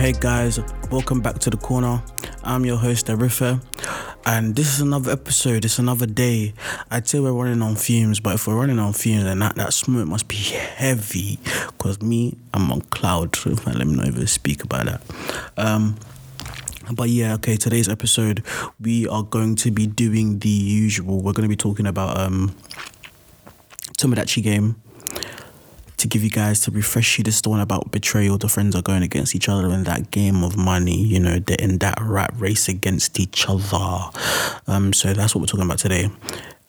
Hey guys, welcome back to the Korner. I'm your host Arifa, and this is another episode. It's another day. I'd say we're running on fumes, but if we're running on fumes, then that, that smoke must be heavy. Cause me, I'm on cloud. So let me not even speak about that. Um, but yeah, okay. Today's episode, we are going to be doing the usual. We're going to be talking about um, Tomodachi game to give you guys to refresh you. This is the one about betrayal. The friends are going against each other in that game of money. You know, they're in that rat race against each other. Um, so that's what we're talking about today.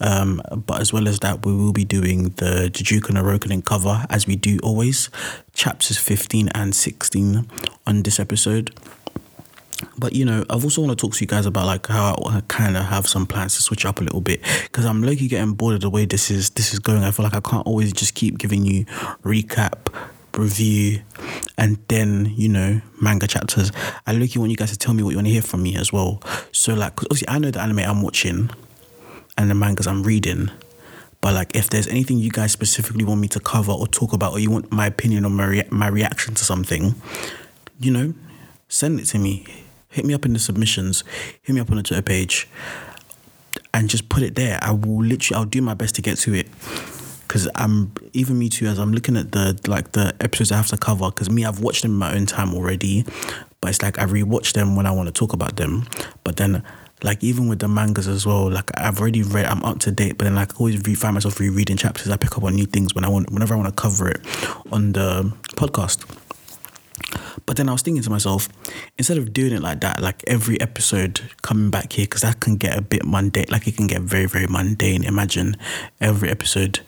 Um, but as well as that, we will be doing the Juujika no Rokunin cover as we do always, chapters 15 and 16 on this episode. But you know, I've also want to talk to you guys about like how I kind of have some plans to switch up a little bit because I'm looking getting bored of the way this is this is going. I feel like I can't always just keep giving you recap, review, and then you know manga chapters. I look want you guys to tell me what you want to hear from me as well. So like, cause obviously I know the anime I'm watching and the mangas I'm reading. But like, if there's anything you guys specifically want me to cover or talk about, or you want my opinion or my, rea- my reaction to something, you know, send it to me hit me up in the submissions, hit me up on the Twitter page, and just put it there. I will literally, I'll do my best to get to it. Cause I'm even me too as I'm looking at the like the episodes I have to cover. Cause me, I've watched them in my own time already, but it's like I rewatch them when I want to talk about them. But then like even with the mangas as well, like I've already read, I'm up to date, but then like I always re- find myself rereading chapters. I pick up on new things when I want, whenever I want to cover it on the podcast. But then I was thinking to myself, instead of doing it like that, like every episode coming back here, because that can get a bit mundane, like it can get very, very mundane. Imagine every episode,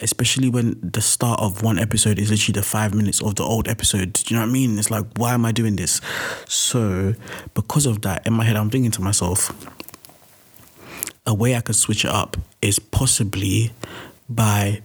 especially when the start of one episode is literally the five minutes of the old episode. Do you know what I mean? It's like, why am I doing this? So, because of that, in my head, I'm thinking to myself, a way I could switch it up is possibly by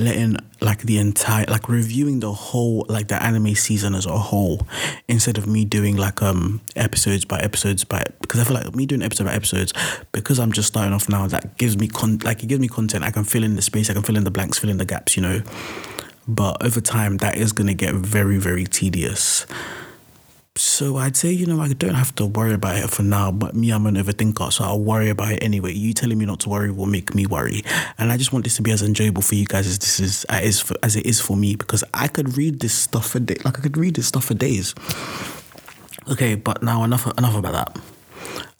letting like the entire like reviewing the whole like the anime season as a whole instead of me doing like um episodes by episodes by because I feel like me doing episode by episodes because I'm just starting off now that gives me con like it gives me content. I can fill in the space I can fill in the blanks fill in the gaps you know? But over time that is to get very very tedious so I'd say, you know, I don't have to worry about it for now, but me, I'm an overthinker, so I'll worry about it anyway. You telling me not to worry will make me worry. And I just want this to be as enjoyable for you guys as this is as, it is for me because I could read this stuff for days. Like I could read this stuff for days. Okay, but now enough enough about that.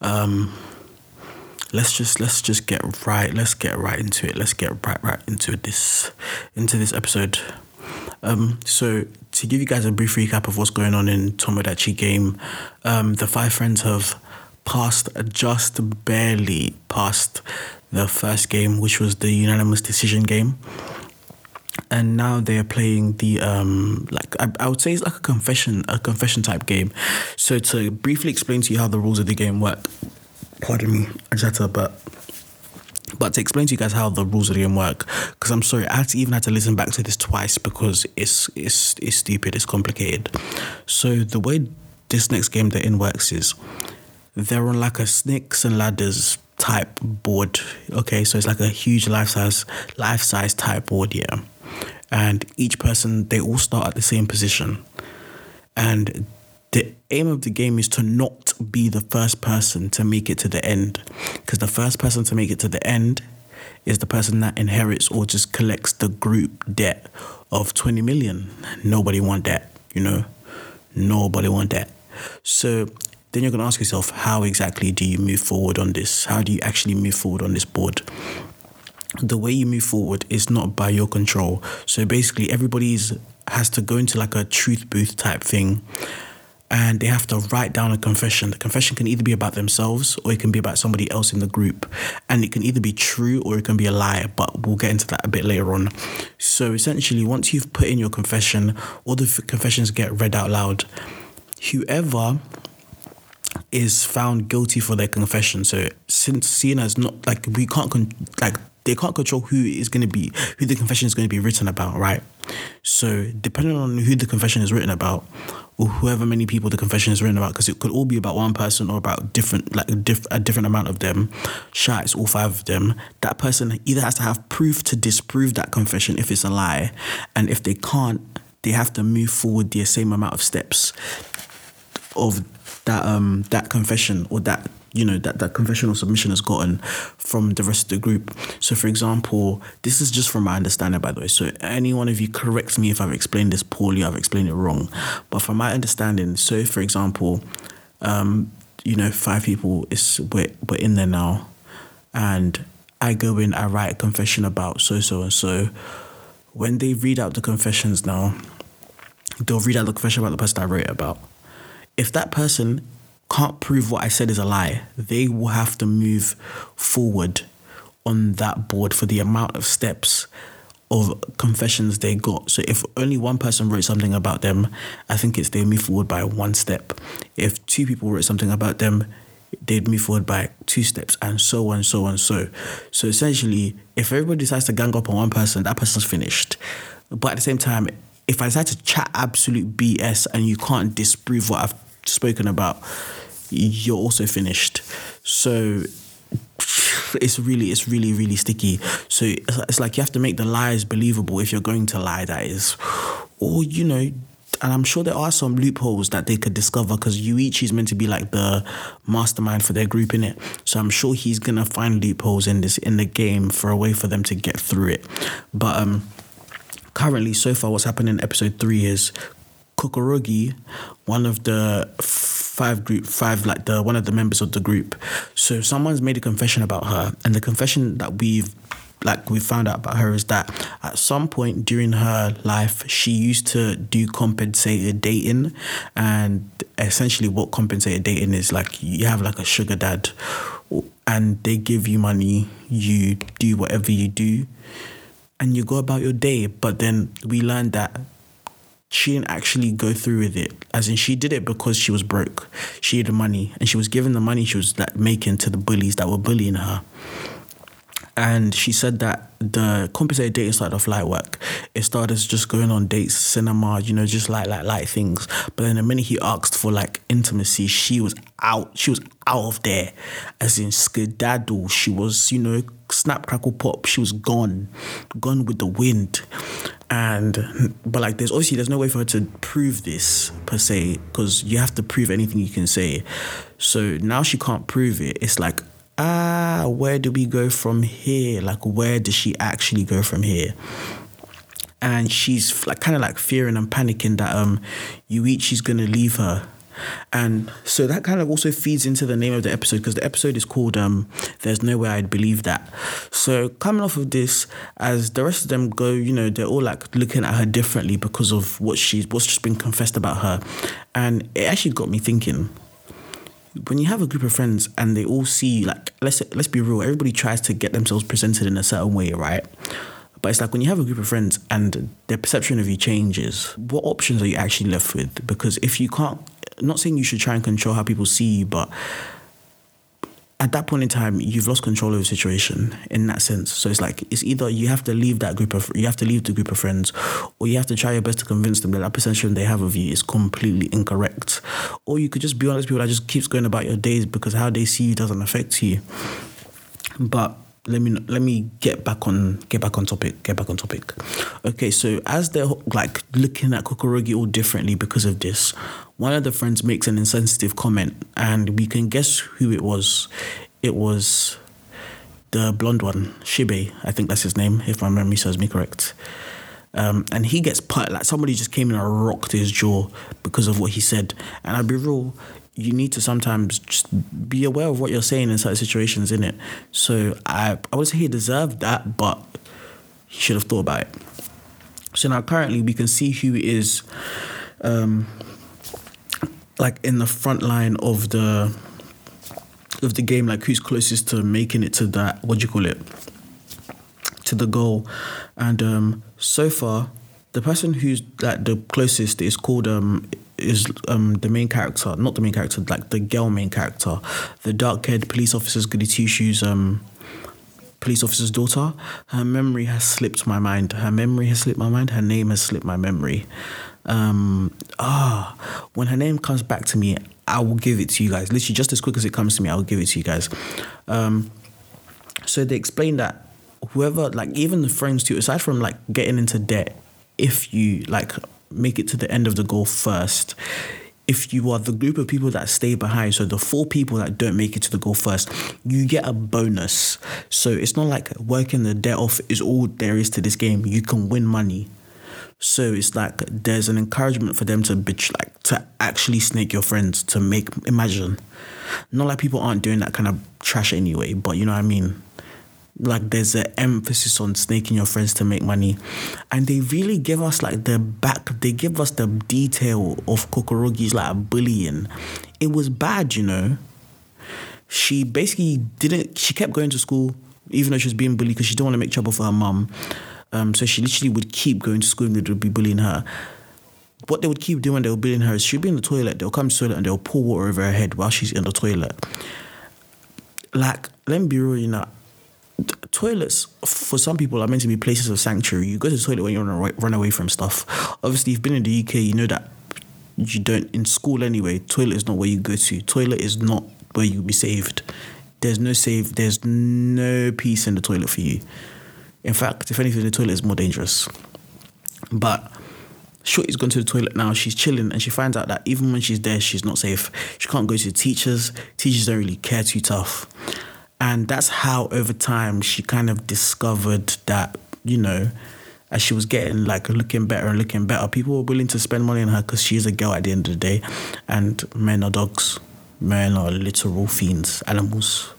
Um let's just let's just get right let's get right into it. Let's get right right into this into this episode. Um, so to give you guys a brief recap of what's going on in Tomodachi game, um, the five friends have passed just barely past the first game, which was the unanimous decision game. And now they are playing the um like I, I would say it's like a confession a confession type game. So to briefly explain to you how the rules of the game work, pardon me, I just had to but but to explain to you guys how the rules of the game work, because I'm sorry, I had to even had to listen back to this twice because it's it's it's stupid, it's complicated. So the way this next game that in works is they're on like a snakes and ladders type board. Okay, so it's like a huge life size life size type board, yeah. And each person they all start at the same position. And the aim of the game is to not be the first person to make it to the end. Because the first person to make it to the end is the person that inherits or just collects the group debt of 20 million. Nobody want that, you know? Nobody want that. So then you're going to ask yourself, how exactly do you move forward on this? How do you actually move forward on this board? The way you move forward is not by your control. So basically, everybody's has to go into like a truth booth type thing and they have to write down a confession. The confession can either be about themselves or it can be about somebody else in the group. And it can either be true or it can be a lie, but we'll get into that a bit later on. So essentially, once you've put in your confession, all the confessions get read out loud. Whoever is found guilty for their confession. So since seeing as not like we can't con- like they can't control who is going to be who the confession is going to be written about, right? So depending on who the confession is written about, or whoever many people the confession is written about, because it could all be about one person or about different, like a, diff- a different amount of them. It's all five of them. That person either has to have proof to disprove that confession if it's a lie, and if they can't, they have to move forward the same amount of steps of that um that confession or that you know that that confession or submission has gotten from the rest of the group. So, for example, this is just from my understanding, by the way. So, any one of you correct me if I've explained this poorly, I've explained it wrong. But from my understanding, so for example, um, you know, five people is we're, we're in there now, and I go in, I write a confession about so so and so. When they read out the confessions now, they'll read out the confession about the person I wrote about. If that person can't prove what I said is a lie, they will have to move forward on that board for the amount of steps of confessions they got. So if only one person wrote something about them, I think it's they move forward by one step. If two people wrote something about them, they'd move forward by two steps and so on, so on, so. So essentially, if everybody decides to gang up on one person, that person's finished. But at the same time, if I decide to chat absolute BS and you can't disprove what I've spoken about, you're also finished. So it's really it's really really sticky so it's like you have to make the lies believable if you're going to lie that is or you know and I'm sure there are some loopholes that they could discover because Yuichi is meant to be like the mastermind for their group in it. So I'm sure he's gonna find loopholes in this in the game for a way for them to get through it. But um currently so far what's happened in episode three is Kokorogi, one of the five group five like the one of the members of the group. So someone's made a confession about her, and the confession that we've like we found out about her is that at some point during her life she used to do compensated dating and essentially what compensated dating is like you have like a sugar dad and they give you money you do whatever you do and you go about your day but then we learned that she didn't actually go through with it. As in, she did it because she was broke. She had the money, and she was giving the money she was like making to the bullies that were bullying her. And she said that the compensated dating started off light work. It started as just going on dates, cinema, you know, just like like light things. But then the minute he asked for like intimacy, she was out. She was out of there, as in skedaddle. She was, you know, snap crackle pop. She was gone, gone with the wind and but like there's obviously there's no way for her to prove this per se because you have to prove anything you can say. So now she can't prove it. It's like ah where do we go from here? Like where does she actually go from here? And she's like kind of like fearing and panicking that um Yuichi's gonna leave her and so that kind of also feeds into the name of the episode because the episode is called um, There's No Way I'd Believe That. So coming off of this, as the rest of them go, you know, they're all like looking at her differently because of what she's what's just been confessed about her. And it actually got me thinking, when you have a group of friends and they all see like let's let's be real, everybody tries to get themselves presented in a certain way, right? But it's like when you have a group of friends and their perception of you changes, what options are you actually left with? Because if you can't not saying you should try and control how people see you, but at that point in time, you've lost control of the situation in that sense. So it's like it's either you have to leave that group of you have to leave the group of friends, or you have to try your best to convince them that that perception they have of you is completely incorrect. Or you could just be honest people that just keeps going about your days because how they see you doesn't affect you. But let me let me get back on get back on topic get back on topic okay so as they're like looking at kokorogi all differently because of this one of the friends makes an insensitive comment and we can guess who it was it was the blonde one shibe i think that's his name if my memory serves me correct um, and he gets put like somebody just came in and rocked his jaw because of what he said and i'll be real you need to sometimes just be aware of what you're saying in certain situations, in it. So I I would say he deserved that, but he should have thought about it. So now currently we can see who is um like in the front line of the of the game, like who's closest to making it to that what do you call it? To the goal. And um so far the person who's like the closest is called um is um the main character, not the main character, like the girl main character, the dark haired police officer's goody two shoes um police officer's daughter. Her memory has slipped my mind. Her memory has slipped my mind. Her name has slipped my memory. Um ah when her name comes back to me, I will give it to you guys. Literally just as quick as it comes to me, I will give it to you guys. Um so they explain that whoever like even the friends too, aside from like getting into debt if you like make it to the end of the goal first, if you are the group of people that stay behind, so the four people that don't make it to the goal first, you get a bonus. So it's not like working the debt off is all there is to this game. You can win money. So it's like there's an encouragement for them to bitch like to actually snake your friends to make imagine. Not like people aren't doing that kind of trash anyway, but you know what I mean? like there's an emphasis on snaking your friends to make money and they really give us like the back they give us the detail of kokorogi's like bullying it was bad you know she basically didn't she kept going to school even though she was being bullied because she didn't want to make trouble for her mum um, so she literally would keep going to school and they would be bullying her what they would keep doing when they were bullying her is she'd be in the toilet they'll come to the toilet and they'll pour water over her head while she's in the toilet like let me be real you know toilets for some people are meant to be places of sanctuary. You go to the toilet when you want to run away from stuff. Obviously, you've been in the UK, you know that you don't in school anyway. Toilet is not where you go to. Toilet is not where you be saved. There's no save. There's no peace in the toilet for you. In fact, if anything, the toilet is more dangerous. But Shorty's gone to the toilet now. She's chilling, and she finds out that even when she's there, she's not safe. She can't go to the teachers. Teachers don't really care too tough. And that's how over time she kind of discovered that, you know, as she was getting like looking better and looking better, people were willing to spend money on her because she's a girl at the end of the day. And men are dogs, men are literal fiends, animals.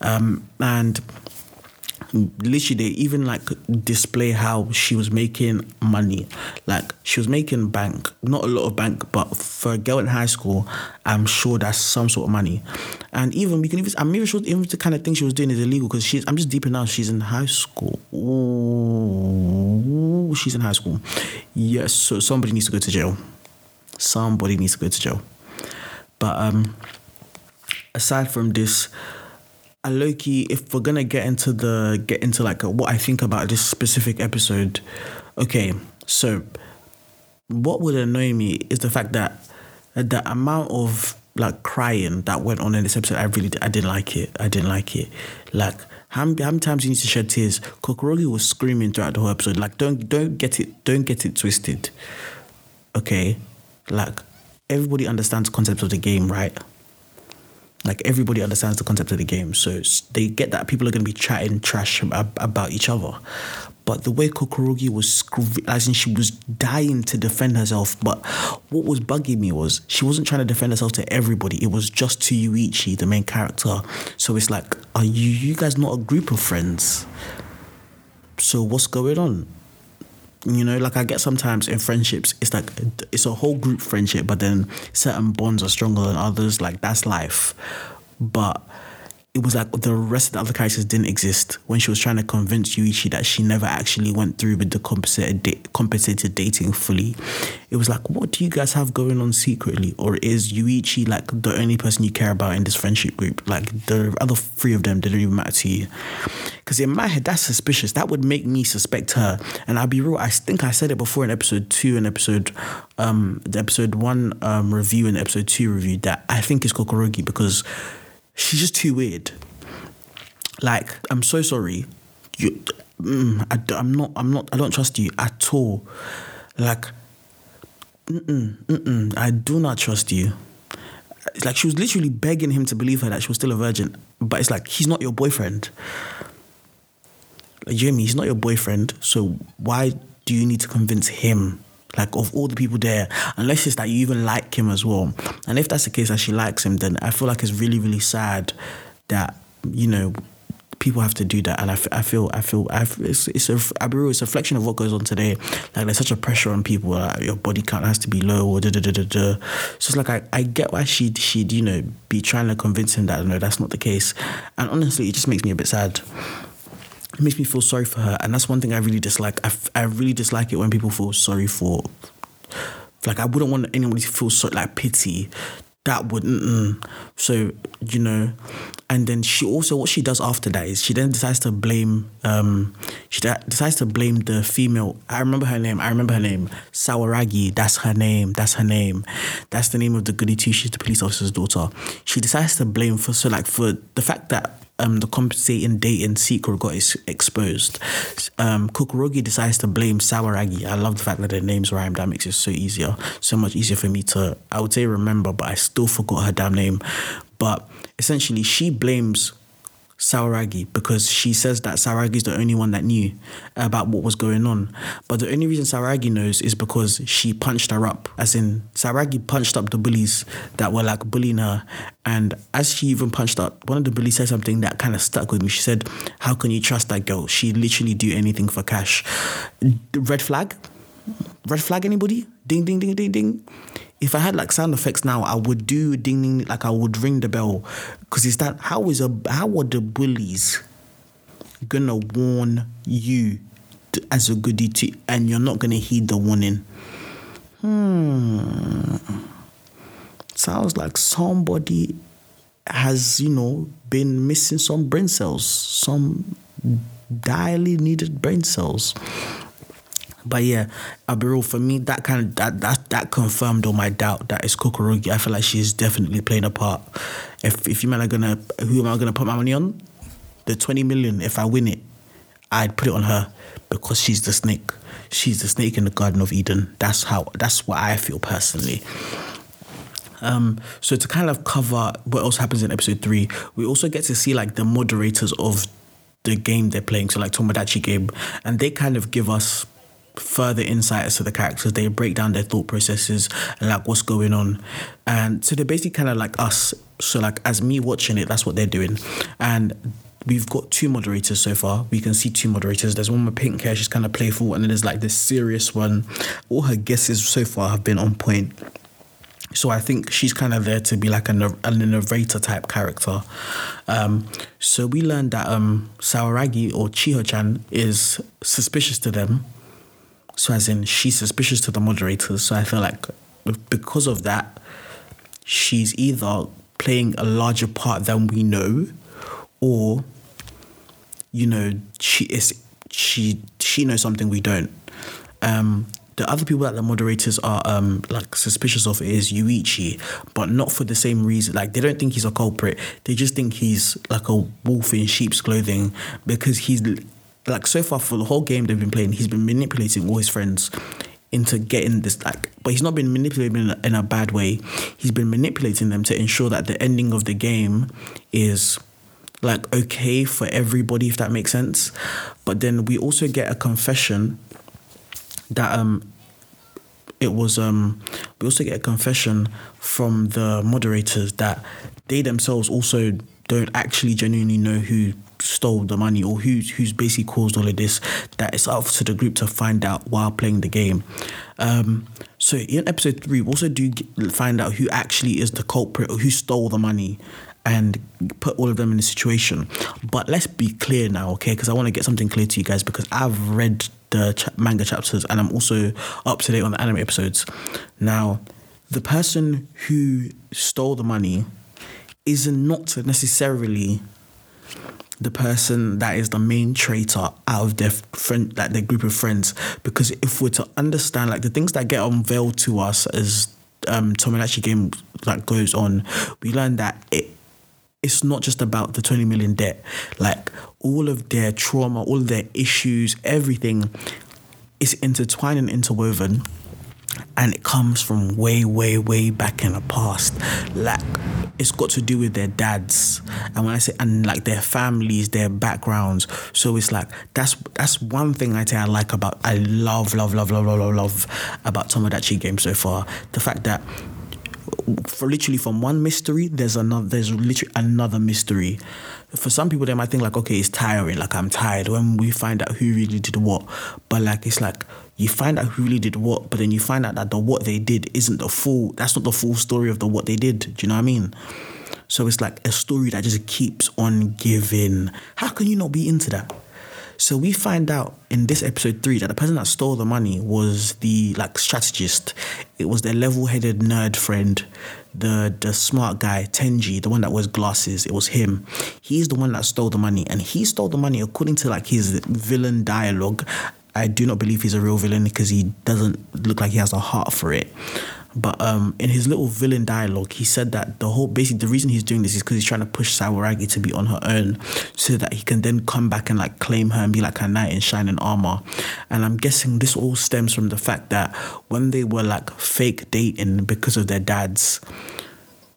Um, and literally they even like display how she was making money. Like she was making bank not a lot of bank but for a girl in high school i'm sure that's some sort of money. And even we can even i'm even sure even the kind of thing she was doing is illegal because she's i'm just deeper now she's in high school. Ooh, she's in high school. Yes so somebody needs to go to jail. Somebody needs to go to jail. But um aside from this a Loki, if we're gonna get into the get into like what I think about this specific episode, okay, so what would annoy me is the fact that the amount of like crying that went on in this episode, I really I didn't like it. I didn't like it. Like how, how many times you need to shed tears? Kokorogi was screaming throughout the whole episode. Like don't don't get it don't get it twisted. Okay, like everybody understands the concept of the game, right? Like everybody understands the concept of the game, so they get that people are going to be chatting trash about each other. But the way Kokorogi was, as in she was dying to defend herself. But what was bugging me was she wasn't trying to defend herself to everybody. It was just to Yuichi, the main character. So it's like, are you you guys not a group of friends? So what's going on? You know like i get sometimes in friendships it's like it's a whole group friendship but then certain bonds are stronger than others like that's life. But it was like the rest of the other characters didn't exist when she was trying to convince Yuichi that she never actually went through with the compensated, compensated dating fully. It was like, what do you guys have going on secretly? Or is Yuichi like the only person you care about in this friendship group? Like the other three of them didn't even matter to you. Because in my head, that's suspicious. That would make me suspect her. And I'll be real, I think I said it before in episode two and episode, um, the episode one um, review and episode two review that I think is Kokorogi because she's just too weird. Like, I'm so sorry. You, mm, I, am not. I'm not. I don't trust you at all. Like, mm-mm, mm-mm, I do not trust you. It's like she was literally begging him to believe her that she was still a virgin, but it's like he's not your boyfriend. Like, Jamie, he's not your boyfriend, so why do you need to convince him like of all the people there, unless it's that you even like him as well. And if that's the case that she likes him, then I feel like it's really, really sad that, you know, people have to do that. And I, I feel, I feel, I feel it's, it's a, it's a reflection of what goes on today. Like there's such a pressure on people. Like your body count has to be low or da da da da da. So it's like I, I get why she'd she'd you know be trying to convince him that no, that's not the case. And honestly, it just makes me a bit sad it makes me feel sorry for her, and that's one thing I really dislike. I, I really dislike it when people feel sorry for. Like I wouldn't want anybody to feel so like pity. That would mm so you know, and then she also what she does after that is she then decides to blame um she decides to blame the female. I remember her name. I remember her name Sawaragi. That's her name. That's her name. That's the name of the goody two. She's the police officer's daughter. She decides to blame for so like for the fact that um, the compensating dating secret got exposed, um, Kokorogi decides to blame Sawaragi. I love the fact that their names rhyme. That makes it so easier, so much easier for me to, I would say remember, but I still forgot her damn name. But essentially, she blames Sawaragi because she says that Sawaragi is the only one that knew about what was going on. But the only reason Sawaragi knows is because she punched her up. As in, Sawaragi punched up the bullies that were like bullying her. And as she even punched up, one of the bullies said something that kind of stuck with me. She said, How can you trust that girl? She literally do anything for cash. Red flag? Red flag anybody? Ding, ding, ding, ding, ding if I had like sound effects now, I would do ding ding like I would ring the bell because it's that how is a how are the bullies gonna warn you to, as a goodie to, and you're not gonna heed the warning? Hmm. Sounds like somebody has you know been missing some brain cells, some direly needed brain cells. But yeah, Abirul for me that kind of that that that confirmed all my doubt that it's Kokorogi. I feel like she's definitely playing a part. If if you man are gonna who am I gonna put my money on? The twenty million. If I win it, I'd put it on her because she's the snake. She's the snake in the Garden of Eden. That's how. That's what I feel personally. Um, so to kind of cover what else happens in episode three, we also get to see like the moderators of the game they're playing. So like Tomodachi game, and they kind of give us further insights to the characters. They break down their thought processes and like what's going on. And so they're basically kind of like us. So like as me watching it, that's what they're doing. And we've got two moderators so far. We can see two moderators. There's one with pink hair, she's kind of playful, and then there's like this serious one. All her guesses so far have been on point. So I think she's kind of there to be like a, a narrator type character. Um, so we learned that um, Sawaragi or Shiho-chan is suspicious to them so as in she's suspicious to the moderators. So I feel like because of that, she's either playing a larger part than we know, or you know she is she she knows something we don't. Um, the other people that the moderators are um like suspicious of is Yuichi, but not for the same reason. Like they don't think he's a culprit. They just think he's like a wolf in sheep's clothing because he's like so far for the whole game they've been playing, he's been manipulating all his friends into getting this like but he's not been manipulating in a, in a bad way. He's been manipulating them to ensure that the ending of the game is like okay for everybody if that makes sense. But then we also get a confession that um it was um we also get a confession from the moderators that they themselves also don't actually genuinely know who stole the money or who's who's basically caused all of this that it's up to the group to find out while playing the game. Um, so in episode three we also do find out who actually is the culprit or who stole the money and put all of them in a situation. But let's be clear now okay? Because i want to get something clear to you guys because i've read the manga chapters and i'm also up to date on the anime episodes. Now the person who stole the money is not necessarily the person that is the main traitor out of their friend like their group of friends. Because if we're to understand like the things that get unveiled to us as um Tomodachi game like goes on we learn that it it's not just about the 20 million debt. Like all of their trauma all of their issues everything is intertwined and interwoven and it comes from way, way, way back in the past. Like it's got to do with their dads, and when I say and like their families, their backgrounds. So it's like that's that's one thing I say I like about I love, love, love, love, love, love, love about Tomodachi game so far. The fact that for literally from one mystery, there's another. There's literally another mystery. For some people, they might think like, okay, it's tiring. Like I'm tired when we find out who really did what. But like it's like you find out who really did what, but then you find out that the what they did isn't the full. That's not the full story of the what they did. Do you know what I mean? So it's like a story that just keeps on giving. How can you not be into that? So we find out in this episode three that the person that stole the money was the like strategist. It was their level-headed nerd friend, the the smart guy Tenji, the one that wears glasses. It was him. He's the one that stole the money, and he stole the money according to like his villain dialogue I do not believe he's a real villain because he doesn't look like he has a heart for it. But um, in his little villain dialogue, he said that the whole basically the reason he's doing this is because he's trying to push Sawaragi to be on her own, so that he can then come back and like claim her and be like a knight in shining armor. And I'm guessing this all stems from the fact that when they were like fake dating because of their dads,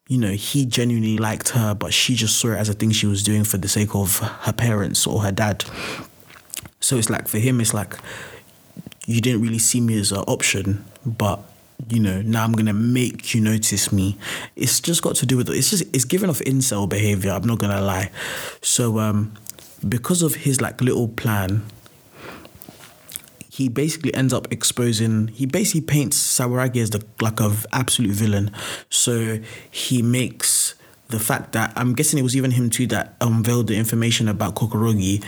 you know, he genuinely liked her, but she just saw it as a thing she was doing for the sake of her parents or her dad. So it's like for him, it's like you didn't really see me as an option, but you know, now I'm gonna make you notice me. It's just got to do with it's just it's giving off incel behavior. I'm not gonna lie. So um, because of his like little plan, he basically ends up exposing. He basically paints Sawaragi as the like a absolute villain. So he makes the fact that I'm guessing it was even him too that unveiled the information about Kokorogi,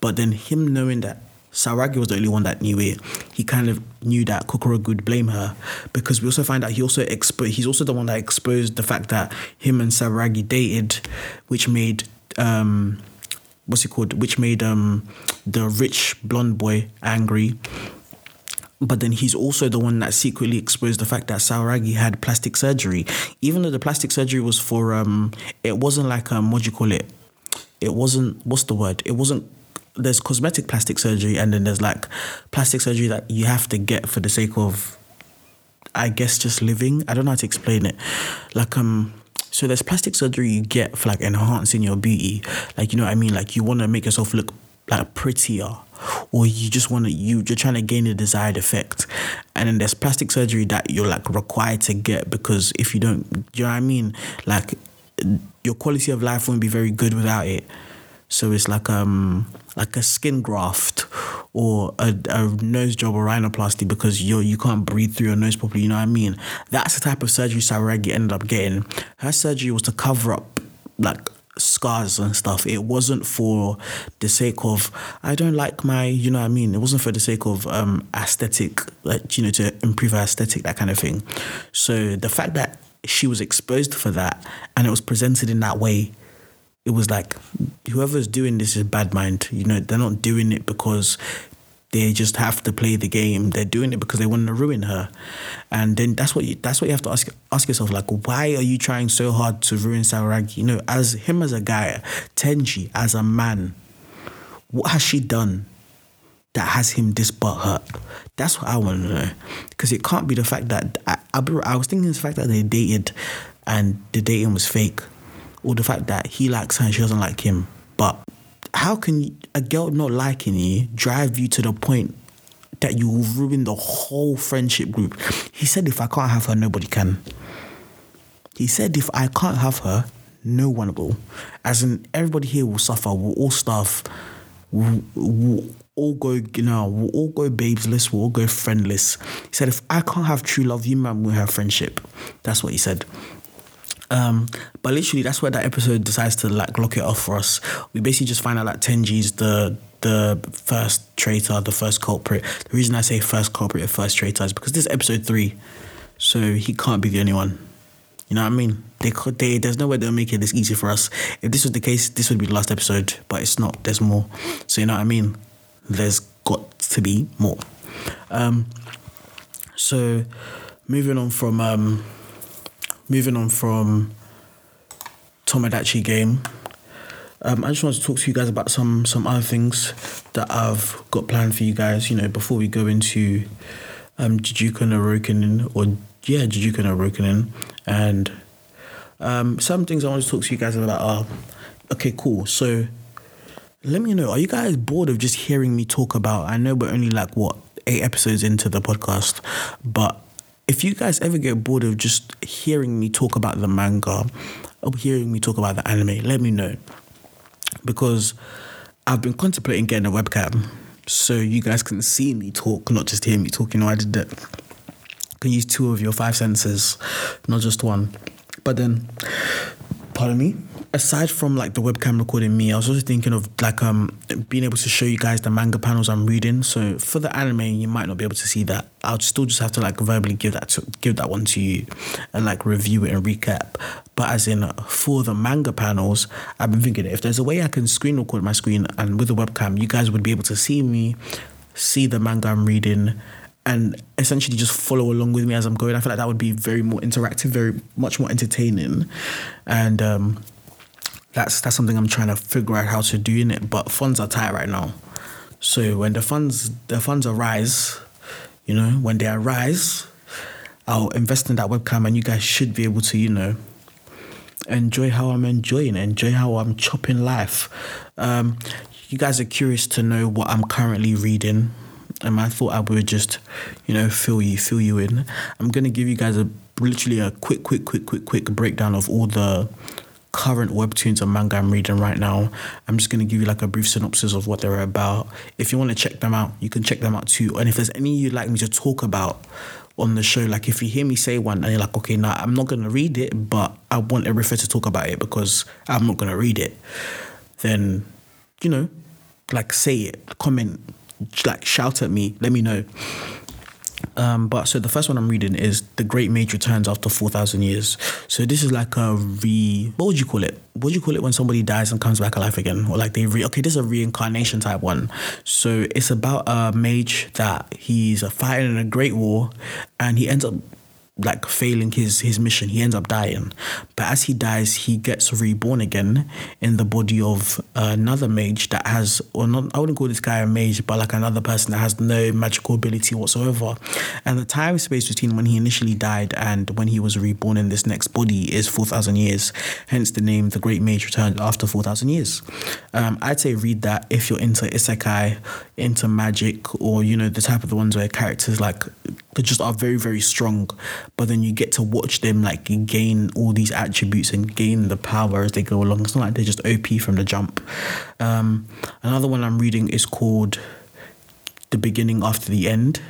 but then him knowing that Sawaragi was the only one that knew it. He kind of knew that Kokorogi would blame her because we also find out he also expo- he's also the one that exposed the fact that him and Sawaragi dated, which made um, what's it called? Which made um, the rich blonde boy angry. But then he's also the one that secretly exposed the fact that Sawaragi had plastic surgery, even though the plastic surgery was for um, it wasn't like um, what do you call it? It wasn't what's the word? It wasn't there's cosmetic plastic surgery and then there's like plastic surgery that you have to get for the sake of I guess just living. I don't know how to explain it. Like um so there's plastic surgery you get for like enhancing your beauty. Like you know what I mean? Like you wanna make yourself look like prettier or you just want to you you're trying to gain the desired effect and then there's plastic surgery that you're like required to get because if you don't you know what i mean like your quality of life won't be very good without it so it's like um like a skin graft or a, a nose job or rhinoplasty because you you can't breathe through your nose properly. You know what I mean? That's the type of surgery Sawaragi ended up getting. Her surgery was to cover up like scars and stuff. It wasn't for the sake of I don't like my you know what I mean. It wasn't for the sake of um aesthetic like you know to improve her aesthetic that kind of thing. So the fact that she was exposed for that and it was presented in that way it was like whoever's doing this is bad mind. You know, they're not doing it because they just have to play the game. They're doing it because they want to ruin her. And then that's what you that's what you have to ask ask yourself, like, why are you trying so hard to ruin Sawaragi? You know, as him as a guy, Tenji as a man, what has she done that has him this butt hurt? That's what I want to know. Because it can't be the fact that I, I, I was thinking the fact that they dated and the dating was fake or the fact that he likes her and she doesn't like him. But how can a girl not liking you drive you to the point that you will ruin the whole friendship group? He said, if I can't have her, nobody can. He said, if I can't have her, no one will. As in, everybody here will suffer. We'll all starve. We'll, we'll all go, you know, we'll all go babesless. We'll all go friendless. He said, if I can't have true love, you man will have friendship. That's what he said. Um, but literally, that's where that episode decides to like lock it off for us. We basically just find out that Tenji's the the first traitor, the first culprit. The reason I say first culprit, or first traitor, is because this is episode three, so he can't be the only one. You know what I mean? They could. They there's no way they'll make it this easy for us. If this was the case, this would be the last episode, but it's not. There's more. So you know what I mean? There's got to be more. Um, so moving on from um moving on from Tomodachi game, um, I just wanted to talk to you guys about some some other things that I've got planned for you guys. You know, before we go into um, Juujika no Rokunin or yeah, Juujika no Rokunin, and um, some things I want to talk to you guys about are okay, cool. So let me know, are you guys bored of just hearing me talk about? I know we're only like what eight episodes into the podcast, but if you guys ever get bored of just hearing me talk about the manga or hearing me talk about the anime, let me know. Because I've been contemplating getting a webcam so you guys can see me talk, not just hear me talk. You know, I did that. can use two of your five senses, not just one. But then, pardon me, aside from like the webcam recording me, I was also thinking of like um being able to show you guys the manga panels I'm reading. So for the anime, you might not be able to see that. I'll still just have to like verbally give that to, give that one to you and like review it and recap. But as in for the manga panels, I've been thinking if there's a way I can screen record my screen and with the webcam, you guys would be able to see me, see the manga I'm reading, and essentially just follow along with me as I'm going. I feel like that would be very more interactive, very much more entertaining, and um, that's that's something I'm trying to figure out how to do in it. But funds are tight right now, so when the funds the funds arise, you know, when they arise, I'll invest in that webcam, and you guys should be able to, you know, enjoy how I'm enjoying, enjoy how I'm chopping life. Um, you guys are curious to know what I'm currently reading and I thought I would just, you know, fill you, fill you in. I'm gonna give you guys a literally a quick, quick, quick, quick, quick breakdown of all the current webtoons and manga I'm reading right now. I'm just gonna give you like a brief synopsis of what they're about. If you want to check them out, you can check them out too. And if there's any you'd like me to talk about on the show, like if you hear me say one and you're like, okay, now nah, I'm not gonna read it, but I want Eritha to talk about it because I'm not gonna read it, then you know, like say it, comment, like shout at me, let me know. Um, but so the first one I'm reading is The Great Mage Returns After 4,000 Years. So this is like a re. What would you call it? What would you call it when somebody dies and comes back alive again? Or like they re. Okay, this is a reincarnation type one. So it's about a mage that he's fighting in a great war and he ends up like failing his his mission he ends up dying. But as he dies he gets reborn again in the body of another mage that has or not i wouldn't call this guy a mage but like another person that has no magical ability whatsoever. And the time space between when he initially died and when he was reborn in this next body is 4000 years. Hence the name the great mage returned after 4000 years. Um, i'd say read that if you're into isekai into magic or you know the type of the ones where characters like they just are very very strong but then you get to watch them like gain all these attributes and gain the power as they go along. It's not like they're just OP from the jump. Um, another one I'm reading is called The Beginning After the End.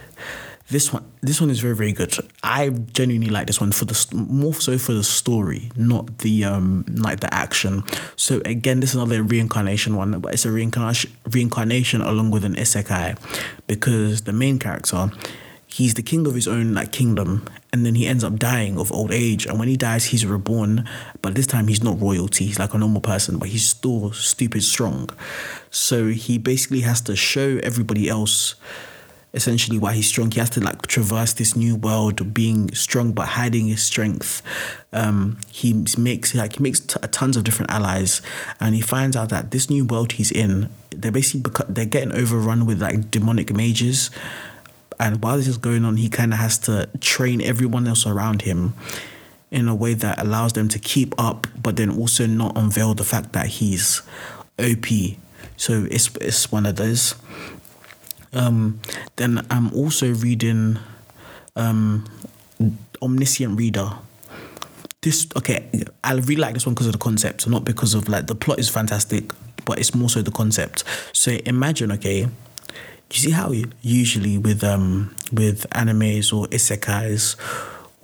This one, this one is very, very good. I genuinely like this one for the more so for the story, not the um like the action. So again, this is another reincarnation one, but it's a reincarnation reincarnation along with an isekai, because the main character he's the king of his own like kingdom and then he ends up dying of old age and when he dies he's reborn but this time he's not royalty he's like a normal person but he's still stupid strong. So he basically has to show everybody else essentially why he's strong. He has to like traverse this new world of being strong but hiding his strength. Um, he makes like he makes t- tons of different allies and he finds out that this new world he's in they're basically beca- they're getting overrun with like demonic mages and while this is going on, he kind of has to train everyone else around him in a way that allows them to keep up, but then also not unveil the fact that he's OP. So it's it's one of those. Um, then I'm also reading um, Omniscient Reader. This okay, I really like this one because of the concept, not because of like the plot is fantastic, but it's more so the concept. So imagine, okay, you see how usually with um with animes or isekais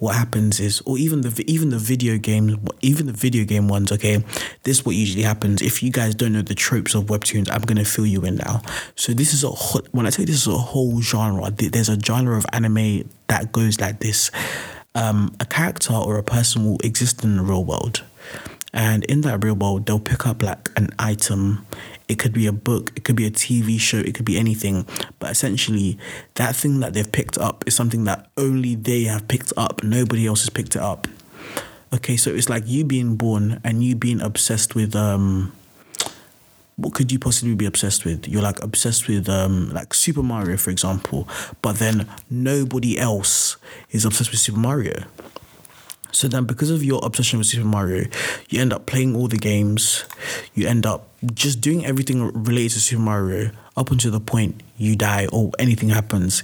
what happens is or even the even the video games even the video game ones okay this is what usually happens. If you guys don't know the tropes of webtoons i'm going to fill you in now. So this is a when i say this is a whole genre there's a genre of anime that goes like this. Um, a character or a person will exist in the real world. And in that real world they'll pick up like an item it could be a book, it could be a TV show, it could be anything. But essentially, that thing that they've picked up is something that only they have picked up. Nobody else has picked it up. Okay, so it's like you being born and you being obsessed with um what could you possibly be obsessed with? You're like obsessed with um like Super Mario, for example, but then nobody else is obsessed with Super Mario. So then, because of your obsession with Super Mario, you end up playing all the games. You end up just doing everything related to Super Mario up until the point you die or anything happens.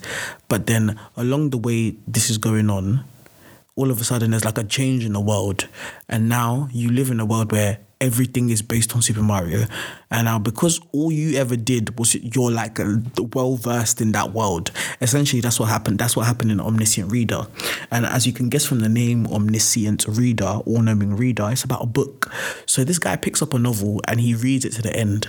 But then, along the way this is going on, all of a sudden there's like a change in the world, and now you live in a world where everything is based on Super Mario. And now, because all you ever did was you're like uh, well versed in that world, essentially that's what happened. That's what happened in Omniscient Reader. And as you can guess from the name Omniscient Reader, all knowing reader, it's about a book. So this guy picks up a novel and he reads it to the end.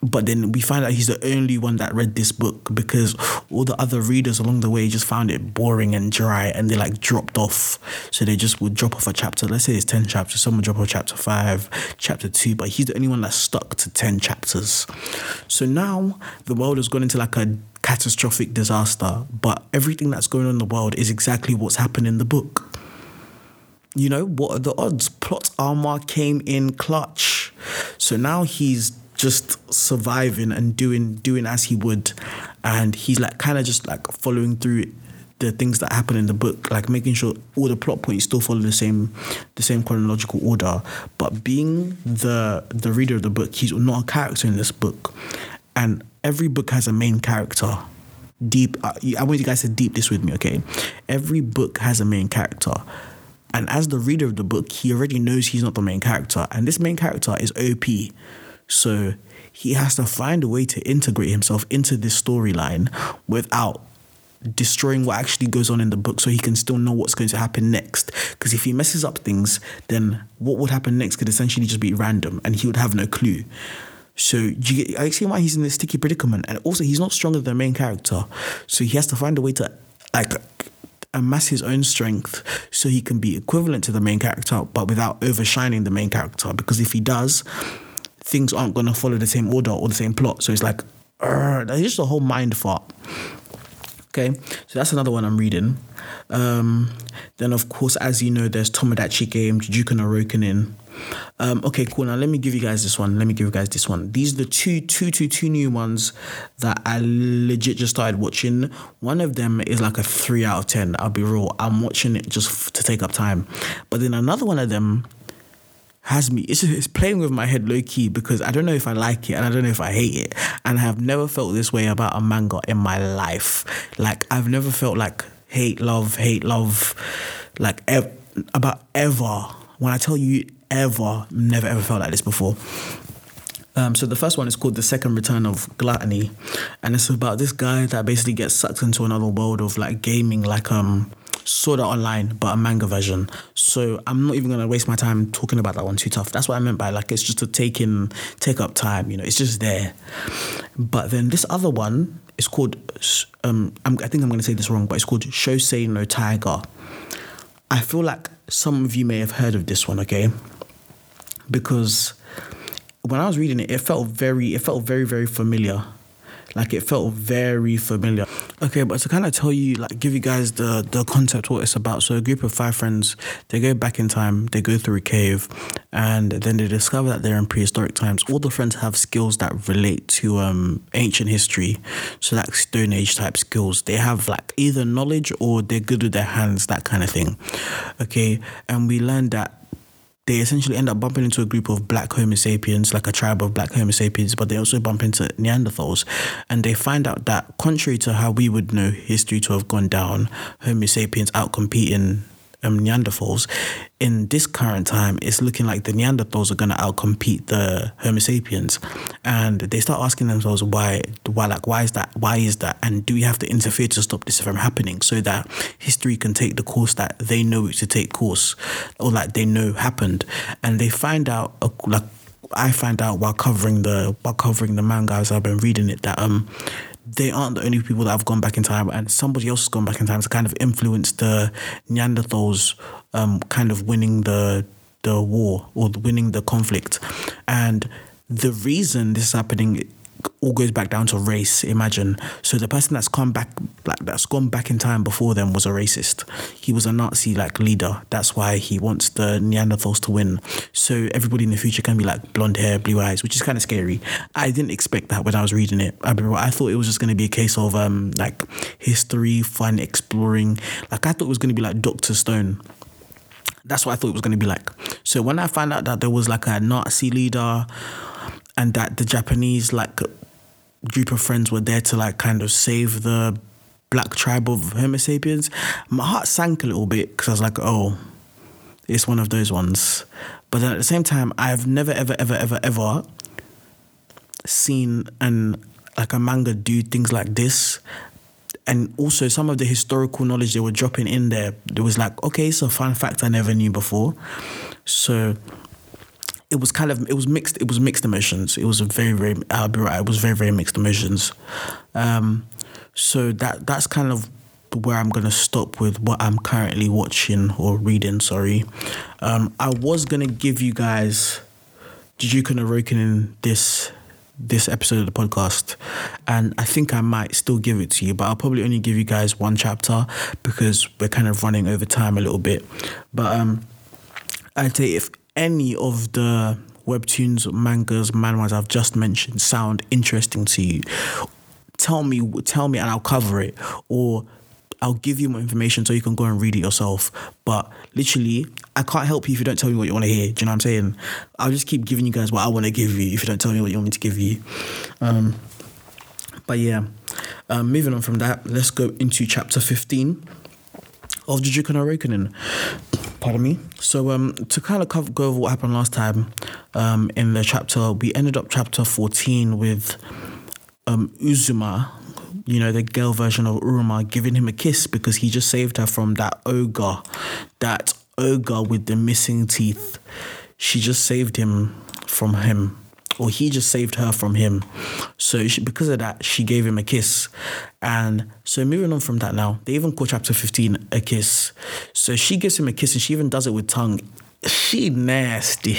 But then we find out he's the only one that read this book because all the other readers along the way just found it boring and dry and they like dropped off. So they just would drop off a chapter. Let's say it's 10 chapters. Someone drop off chapter 5 chapter 2 but he's the only one that stuck to 10 chapters. So now the world has gone into like a catastrophic disaster but everything that's going on in the world is exactly what's happened in the book. You know what are the odds? Plot armor came in clutch. So now he's just surviving and doing doing as he would. And he's like kind of just like following through the things that happen in the book like making sure all the plot points still follow the same the same chronological order. But being the the reader of the book he's not a character in this book. And every book has a main character. Deep uh, i want you guys to deep this with me okay? Every book has a main character. And as the reader of the book he already knows he's not the main character. And this main character is op so he has to find a way to integrate himself into this storyline without destroying what actually goes on in the book so he can still know what's going to happen next. Because if he messes up things, then what would happen next could essentially just be random and he would have no clue. So you I see why he's in this sticky predicament. And also he's not stronger than the main character. So he has to find a way to like amass his own strength so he can be equivalent to the main character, but without overshining the main character. Because if he does, things aren't going to follow the same order or the same plot. So it's like, that's just a whole mind fart. Okay, so that's another one I'm reading. Um, then, of course, as you know, there's Tomodachi Game, Rokunin. Um, okay, cool. Now let me give you guys this one. Let me give you guys this one. These are the two, two, two, two new ones that I legit just started watching. One of them is like a three out of ten. I'll be real. I'm watching it just to take up time. But then another one of them has me it's, it's playing with my head low key because I don't know if I like it and I don't know if I hate it. And I have never felt this way about a manga in my life. Like I've never felt like hate love hate love like ev- about ever. When I tell you ever never ever felt like this before. Um, so the first one is called The Second Return of Gluttony, and it's about this guy that basically gets sucked into another world of like gaming, like um Sword Art Online, but a manga version. So I'm not even gonna waste my time talking about that one too tough. That's what I meant by like it's just to take in take up time. You know, it's just there. But then this other one is called um I think I'm gonna say this wrong, but it's called Shosei no Tiger. I feel like some of you may have heard of this one, okay? Because when I was reading it, it felt very, it felt very, very familiar. Like it felt very familiar. Okay, but to kind of tell you, like, give you guys the the concept what it's about. So a group of five friends, they go back in time, they go through a cave, and then they discover that they're in prehistoric times. All the friends have skills that relate to um ancient history, so like Stone Age type skills. They have like either knowledge or they're good with their hands, that kind of thing. Okay, and we learned that they essentially end up bumping into a group of black Homo sapiens, like a tribe of black Homo sapiens, but they also bump into Neanderthals. And they find out that, contrary to how we would know history to have gone down, Homo sapiens outcompeting um, Neanderthals, in this current time, it's looking like the Neanderthals are going to outcompete the Homo sapiens, and they start asking themselves why, why, like, why is that? Why is that? And do we have to interfere to stop this from happening so that history can take the course that they know it to take course, or like they know happened? And they find out, uh, like, I find out while covering the while covering the manga as I've been reading it that um they aren't the only people that have gone back in time, and somebody else has gone back in time to kind of influence the Neanderthals, um, kind of winning the the war or winning the conflict, and the reason this is happening all goes back down to race. Imagine so the person that's come back like that's gone back in time before them was a racist. He was a Nazi like leader. That's why he wants the Neanderthals to win. So everybody in the future can be like blonde hair, blue eyes, which is kind of scary. I didn't expect that when I was reading it. I, I thought it was just going to be a case of um like history, fun, exploring. Like I thought it was going to be like Doctor Stone. That's what I thought it was going to be like. So when I found out that there was like a Nazi leader and that the Japanese like group of friends were there to like kind of save the black tribe of Homo sapiens, my heart sank a little bit because I was like, oh, it's one of those ones. But then at the same time, I've never, ever, ever, ever, ever seen an like a manga do things like this. And also some of the historical knowledge they were dropping in there, it was like, okay, it's a fun fact I never knew before. So it was kind of it was mixed it was mixed emotions. It was a very very i'll be right it was very very mixed emotions. Um so that that's kind of where i'm gonna stop with what i'm currently watching or reading sorry. Um i was gonna give you guys Juujika Rokunin this this episode of the podcast? And I think I might still give it to you but I'll probably only give you guys one chapter because we're kind of running over time a little bit. But um I'd say if any of the webtoons mangas manhwas I've just mentioned sound interesting to you tell me tell me and I'll cover it or I'll give you more information so you can go and read it yourself. But literally, I can't help you if you don't tell me what you want to hear. Do you know what I'm saying? I'll just keep giving you guys what I want to give you if you don't tell me what you want me to give you. Um, but yeah, um, moving on from that, let's go into chapter 15 of Juujika no Rokunin. Pardon me. So um, to kind of cover, go over what happened last time um, in the chapter, we ended up chapter 14 with um, Uzuma you know, the girl version of Uruma giving him a kiss because he just saved her from that ogre, that ogre with the missing teeth. She just saved him from him, or he just saved her from him. So she, because of that, she gave him a kiss. And so moving on from that now, they even call chapter 15 a kiss. So she gives him a kiss and she even does it with tongue she nasty.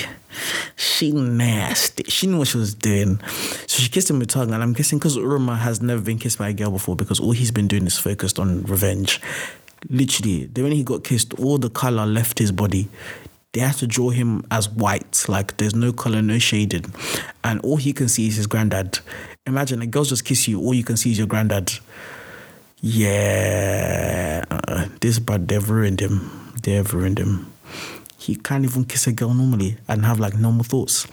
She nasty. She knew what she was doing. So she kissed him with tongue, and I'm guessing because Uruma has never been kissed by a girl before because all he's been doing is focused on revenge. Literally, the when he got kissed, all the color left his body. They have to draw him as white, like there's no color, no shading, and all he can see is his granddad. Imagine a girl just kiss you, all you can see is your granddad. Yeah, uh, this but they've ruined him. They've ruined him he can't even kiss a girl normally and have like normal thoughts.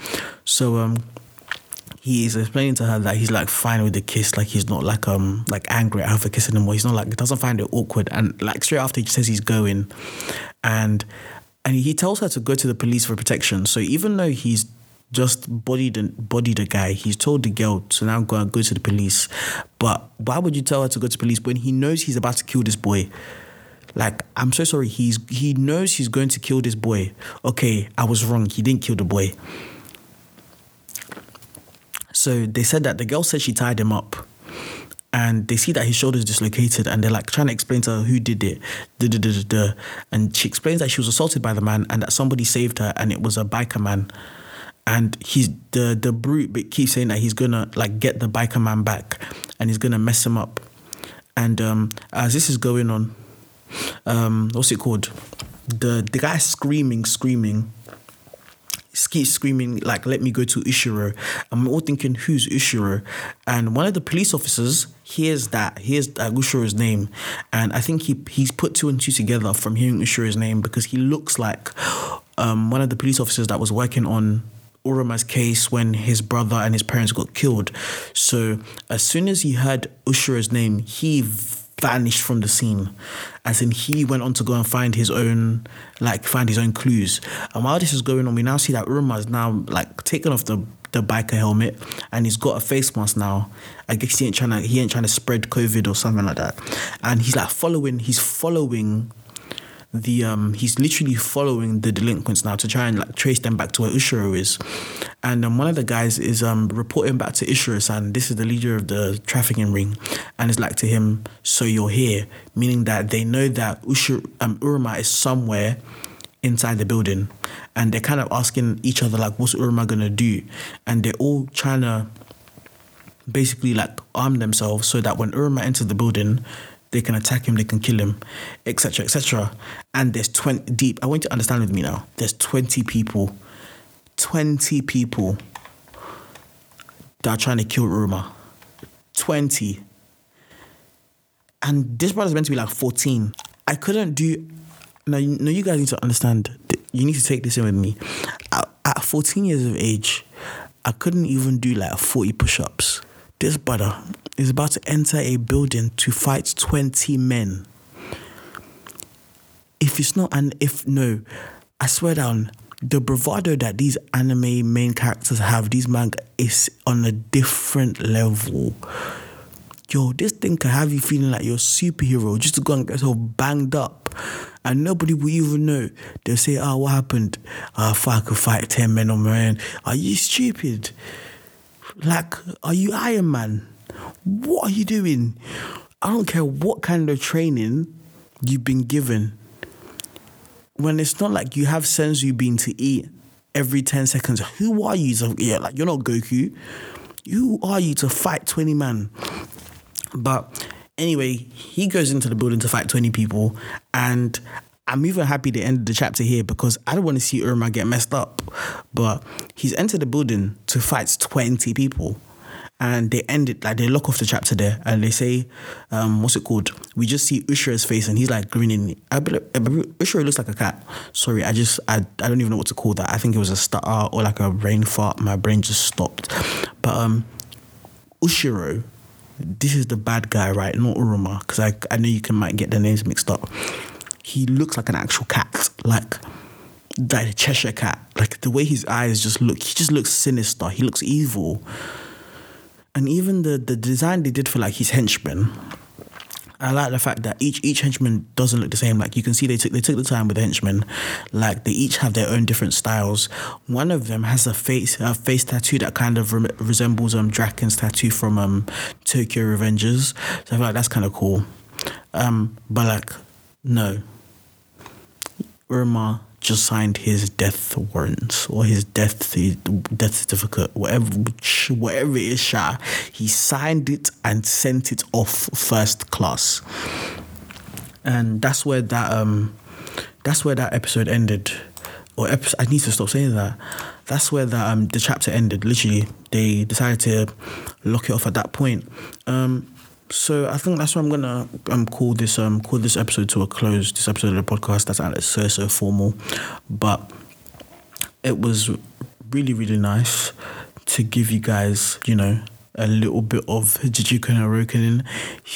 So um he is explaining to her that he's like fine with the kiss, like he's not like um like angry at her for kissing him, or he's not like doesn't find it awkward. And like straight after he says he's going, and and he tells her to go to the police for protection. So even though he's just bodied and bodied a guy, he's told the girl to now go and go to the police. But why would you tell her to go to police when he knows he's about to kill this boy? Like, I'm so sorry. He's he knows he's going to kill this boy. Okay, I was wrong. He didn't kill the boy. So they said that the girl said she tied him up. And they see that his shoulder is dislocated, and they're like trying to explain to her who did it. Duh, duh, duh, and she explains that she was assaulted by the man, and that somebody saved her, and it was a biker man. And he's the the brute but keeps saying that he's gonna like get the biker man back, and he's gonna mess him up. And um, as this is going on, um, what's it called? The the guy screaming, screaming, keeps screaming like "Let me go to Ishiro." We're all thinking, "Who's Ishiro?" And one of the police officers hears that, hears Ishiro's name, and I think he he's put two and two together from hearing Ishiro's name because he looks like um, one of the police officers that was working on Uruma's case when his brother and his parents got killed. So as soon as he heard Ushiro's name, he vanished from the scene. As in, he went on to go and find his own, like, find his own clues. And while this is going on, we now see that Uruma is now, like, taken off the the biker helmet and he's got a face mask now. I guess he ain't trying to he ain't trying to spread COVID or something like that. And he's like following he's following the um he's literally following the delinquents now to try and like trace them back to where Ushiro is. And um, one of the guys is um reporting back to Ishiro and this is the leader of the trafficking ring and it's like to him, so you're here, meaning that they know that Ushiro um Uruma is somewhere inside the building and they're kind of asking each other like what's Uruma gonna do? And they're all trying to basically like arm themselves so that when Uruma enters the building they can attack him, they can kill him, etc., etc. And there's 20 deep. I want you to understand with me now. There's 20 people, 20 people that are trying to kill Uruma. 20. And this brother's meant to be like 14. I couldn't do. Now, now you guys need to understand. You need to take this in with me. At, 14 years of age, I couldn't even do like 40 push ups. This brother is about to enter a building to fight 20 men. If it's not, and if no, I swear down, the bravado that these anime main characters have, these manga, is on a different level. Yo, this thing can have you feeling like you're a superhero just to go and get yourself banged up and nobody will even know. They'll say, "Oh, what happened? Uh, if I could fight ten men on my own, are you stupid? Like, are you Iron Man? What are you doing? I don't care what kind of training you've been given. When it's not like you have senzu bean to eat every 10 seconds, who are you to, yeah, like you're not Goku. Who are you to fight 20 man? But anyway, he goes into the building to fight 20 people and I'm even happy they ended the chapter here because I don't want to see Uruma get messed up. But he's entered the building to fight 20 people and they end it like they lock off the chapter there and they say, um, what's it called? We just see Ushiro's face and he's like grinning. Believe, Ushira looks like a cat. Sorry, I just I, I don't even know what to call that. I think it was a stutter or like a brain fart. My brain just stopped. But um, Ushiro, this is the bad guy, right? Not Uruma, because I I know you can might get the names mixed up. He looks like an actual cat, like like a Cheshire cat. Like the way his eyes just look, he just looks sinister. He looks evil and even the the design they did for like his henchmen. I like the fact that each each henchman doesn't look the same. Like you can see, they took they took the time with the henchmen. Like they each have their own different styles. One of them has a face a face tattoo that kind of re- resembles um Draken's tattoo from um Tokyo Revengers. So I feel like that's kind of cool. Um, but like no, Uruma just signed his death warrant or his death death certificate, whatever whatever it is, Sha. He signed it and sent it off first class. And that's where that um that's where that episode ended. Or episode, I need to stop saying that. That's where the um the chapter ended. Literally, they decided to lock it off at that point. Um so I think that's why I'm gonna um call this um call this episode to a close. This episode of the podcast that's so so formal, but it was really really nice to give you guys you know a little bit of Juujika Rokunin.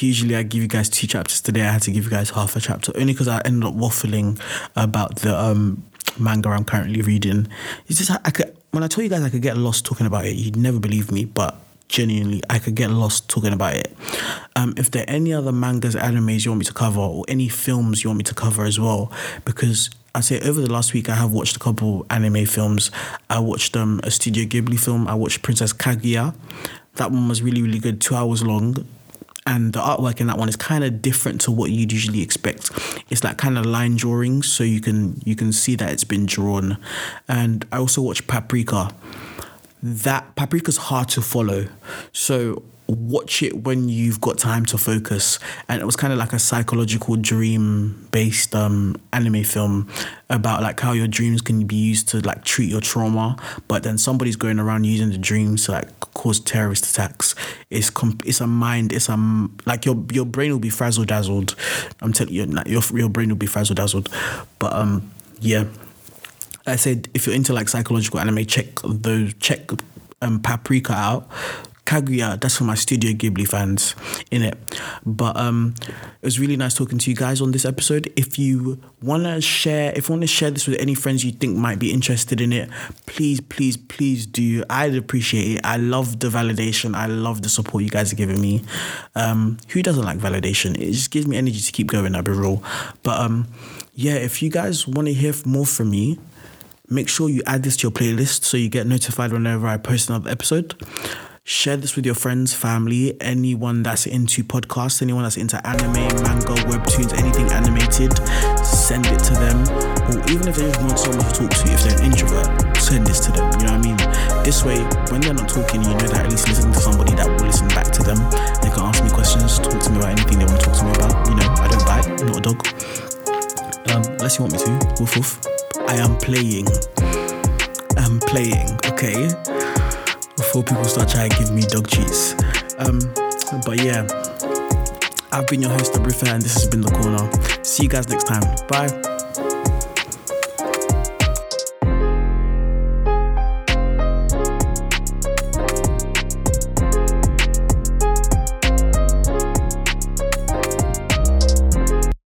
Usually I give you guys two chapters. Today I had to give you guys half a chapter only because I ended up waffling about the um manga I'm currently reading. It's just I could when I told you guys I could get lost talking about it, you'd never believe me, but genuinely I could get lost talking about it. Um, if there are any other mangas, animes you want me to cover, or any films you want me to cover as well, because I say over the last week I have watched a couple anime films. I watched um, a Studio Ghibli film. I watched Princess Kaguya. That one was really really good, two hours long. And the artwork in that one is kind of different to what you'd usually expect. It's like kind of line drawing, so you can you can see that it's been drawn. And I also watched Paprika that paprika's hard to follow. So watch it when you've got time to focus. And it was kind of like a psychological dream based um, anime film about like how your dreams can be used to like treat your trauma, but then somebody's going around using the dreams to like cause terrorist attacks. It's comp- it's a mind. It's a like your your brain will be frazzle dazzled. I'm telling you, your your brain will be frazzle dazzled. But um yeah I said if you're into like psychological anime, check those check um, Paprika out. Kaguya, that's for my Studio Ghibli fans in it. But um, it was really nice talking to you guys on this episode. If you want to share, if you want to share this with any friends you think might be interested in it, please, please, please do. I'd appreciate it. I love the validation. I love the support you guys are giving me. Um, who doesn't like validation? It just gives me energy to keep going. I'll be real. But um, yeah, if you guys want to hear more from me, Make sure you add this to your playlist so you get notified whenever I post another episode. Share this with your friends, family, anyone that's into podcasts, anyone that's into anime, manga, webtoons, anything animated. Send it to them. Or even if they just want someone to talk to, if they're an introvert, send this to them. You know what I mean? This way, when they're not talking, you know that at least listening to somebody that will listen back to them. They can ask me questions, talk to me about anything they want to talk to me about. You know, I don't bite, I'm not a dog. Um, unless you want me to, woof woof. I am playing. I'm playing, okay? Before people start trying to give me dog treats. Um, but yeah, I've been your host, Abrifa, and this has been The Korner. See you guys next time. Bye.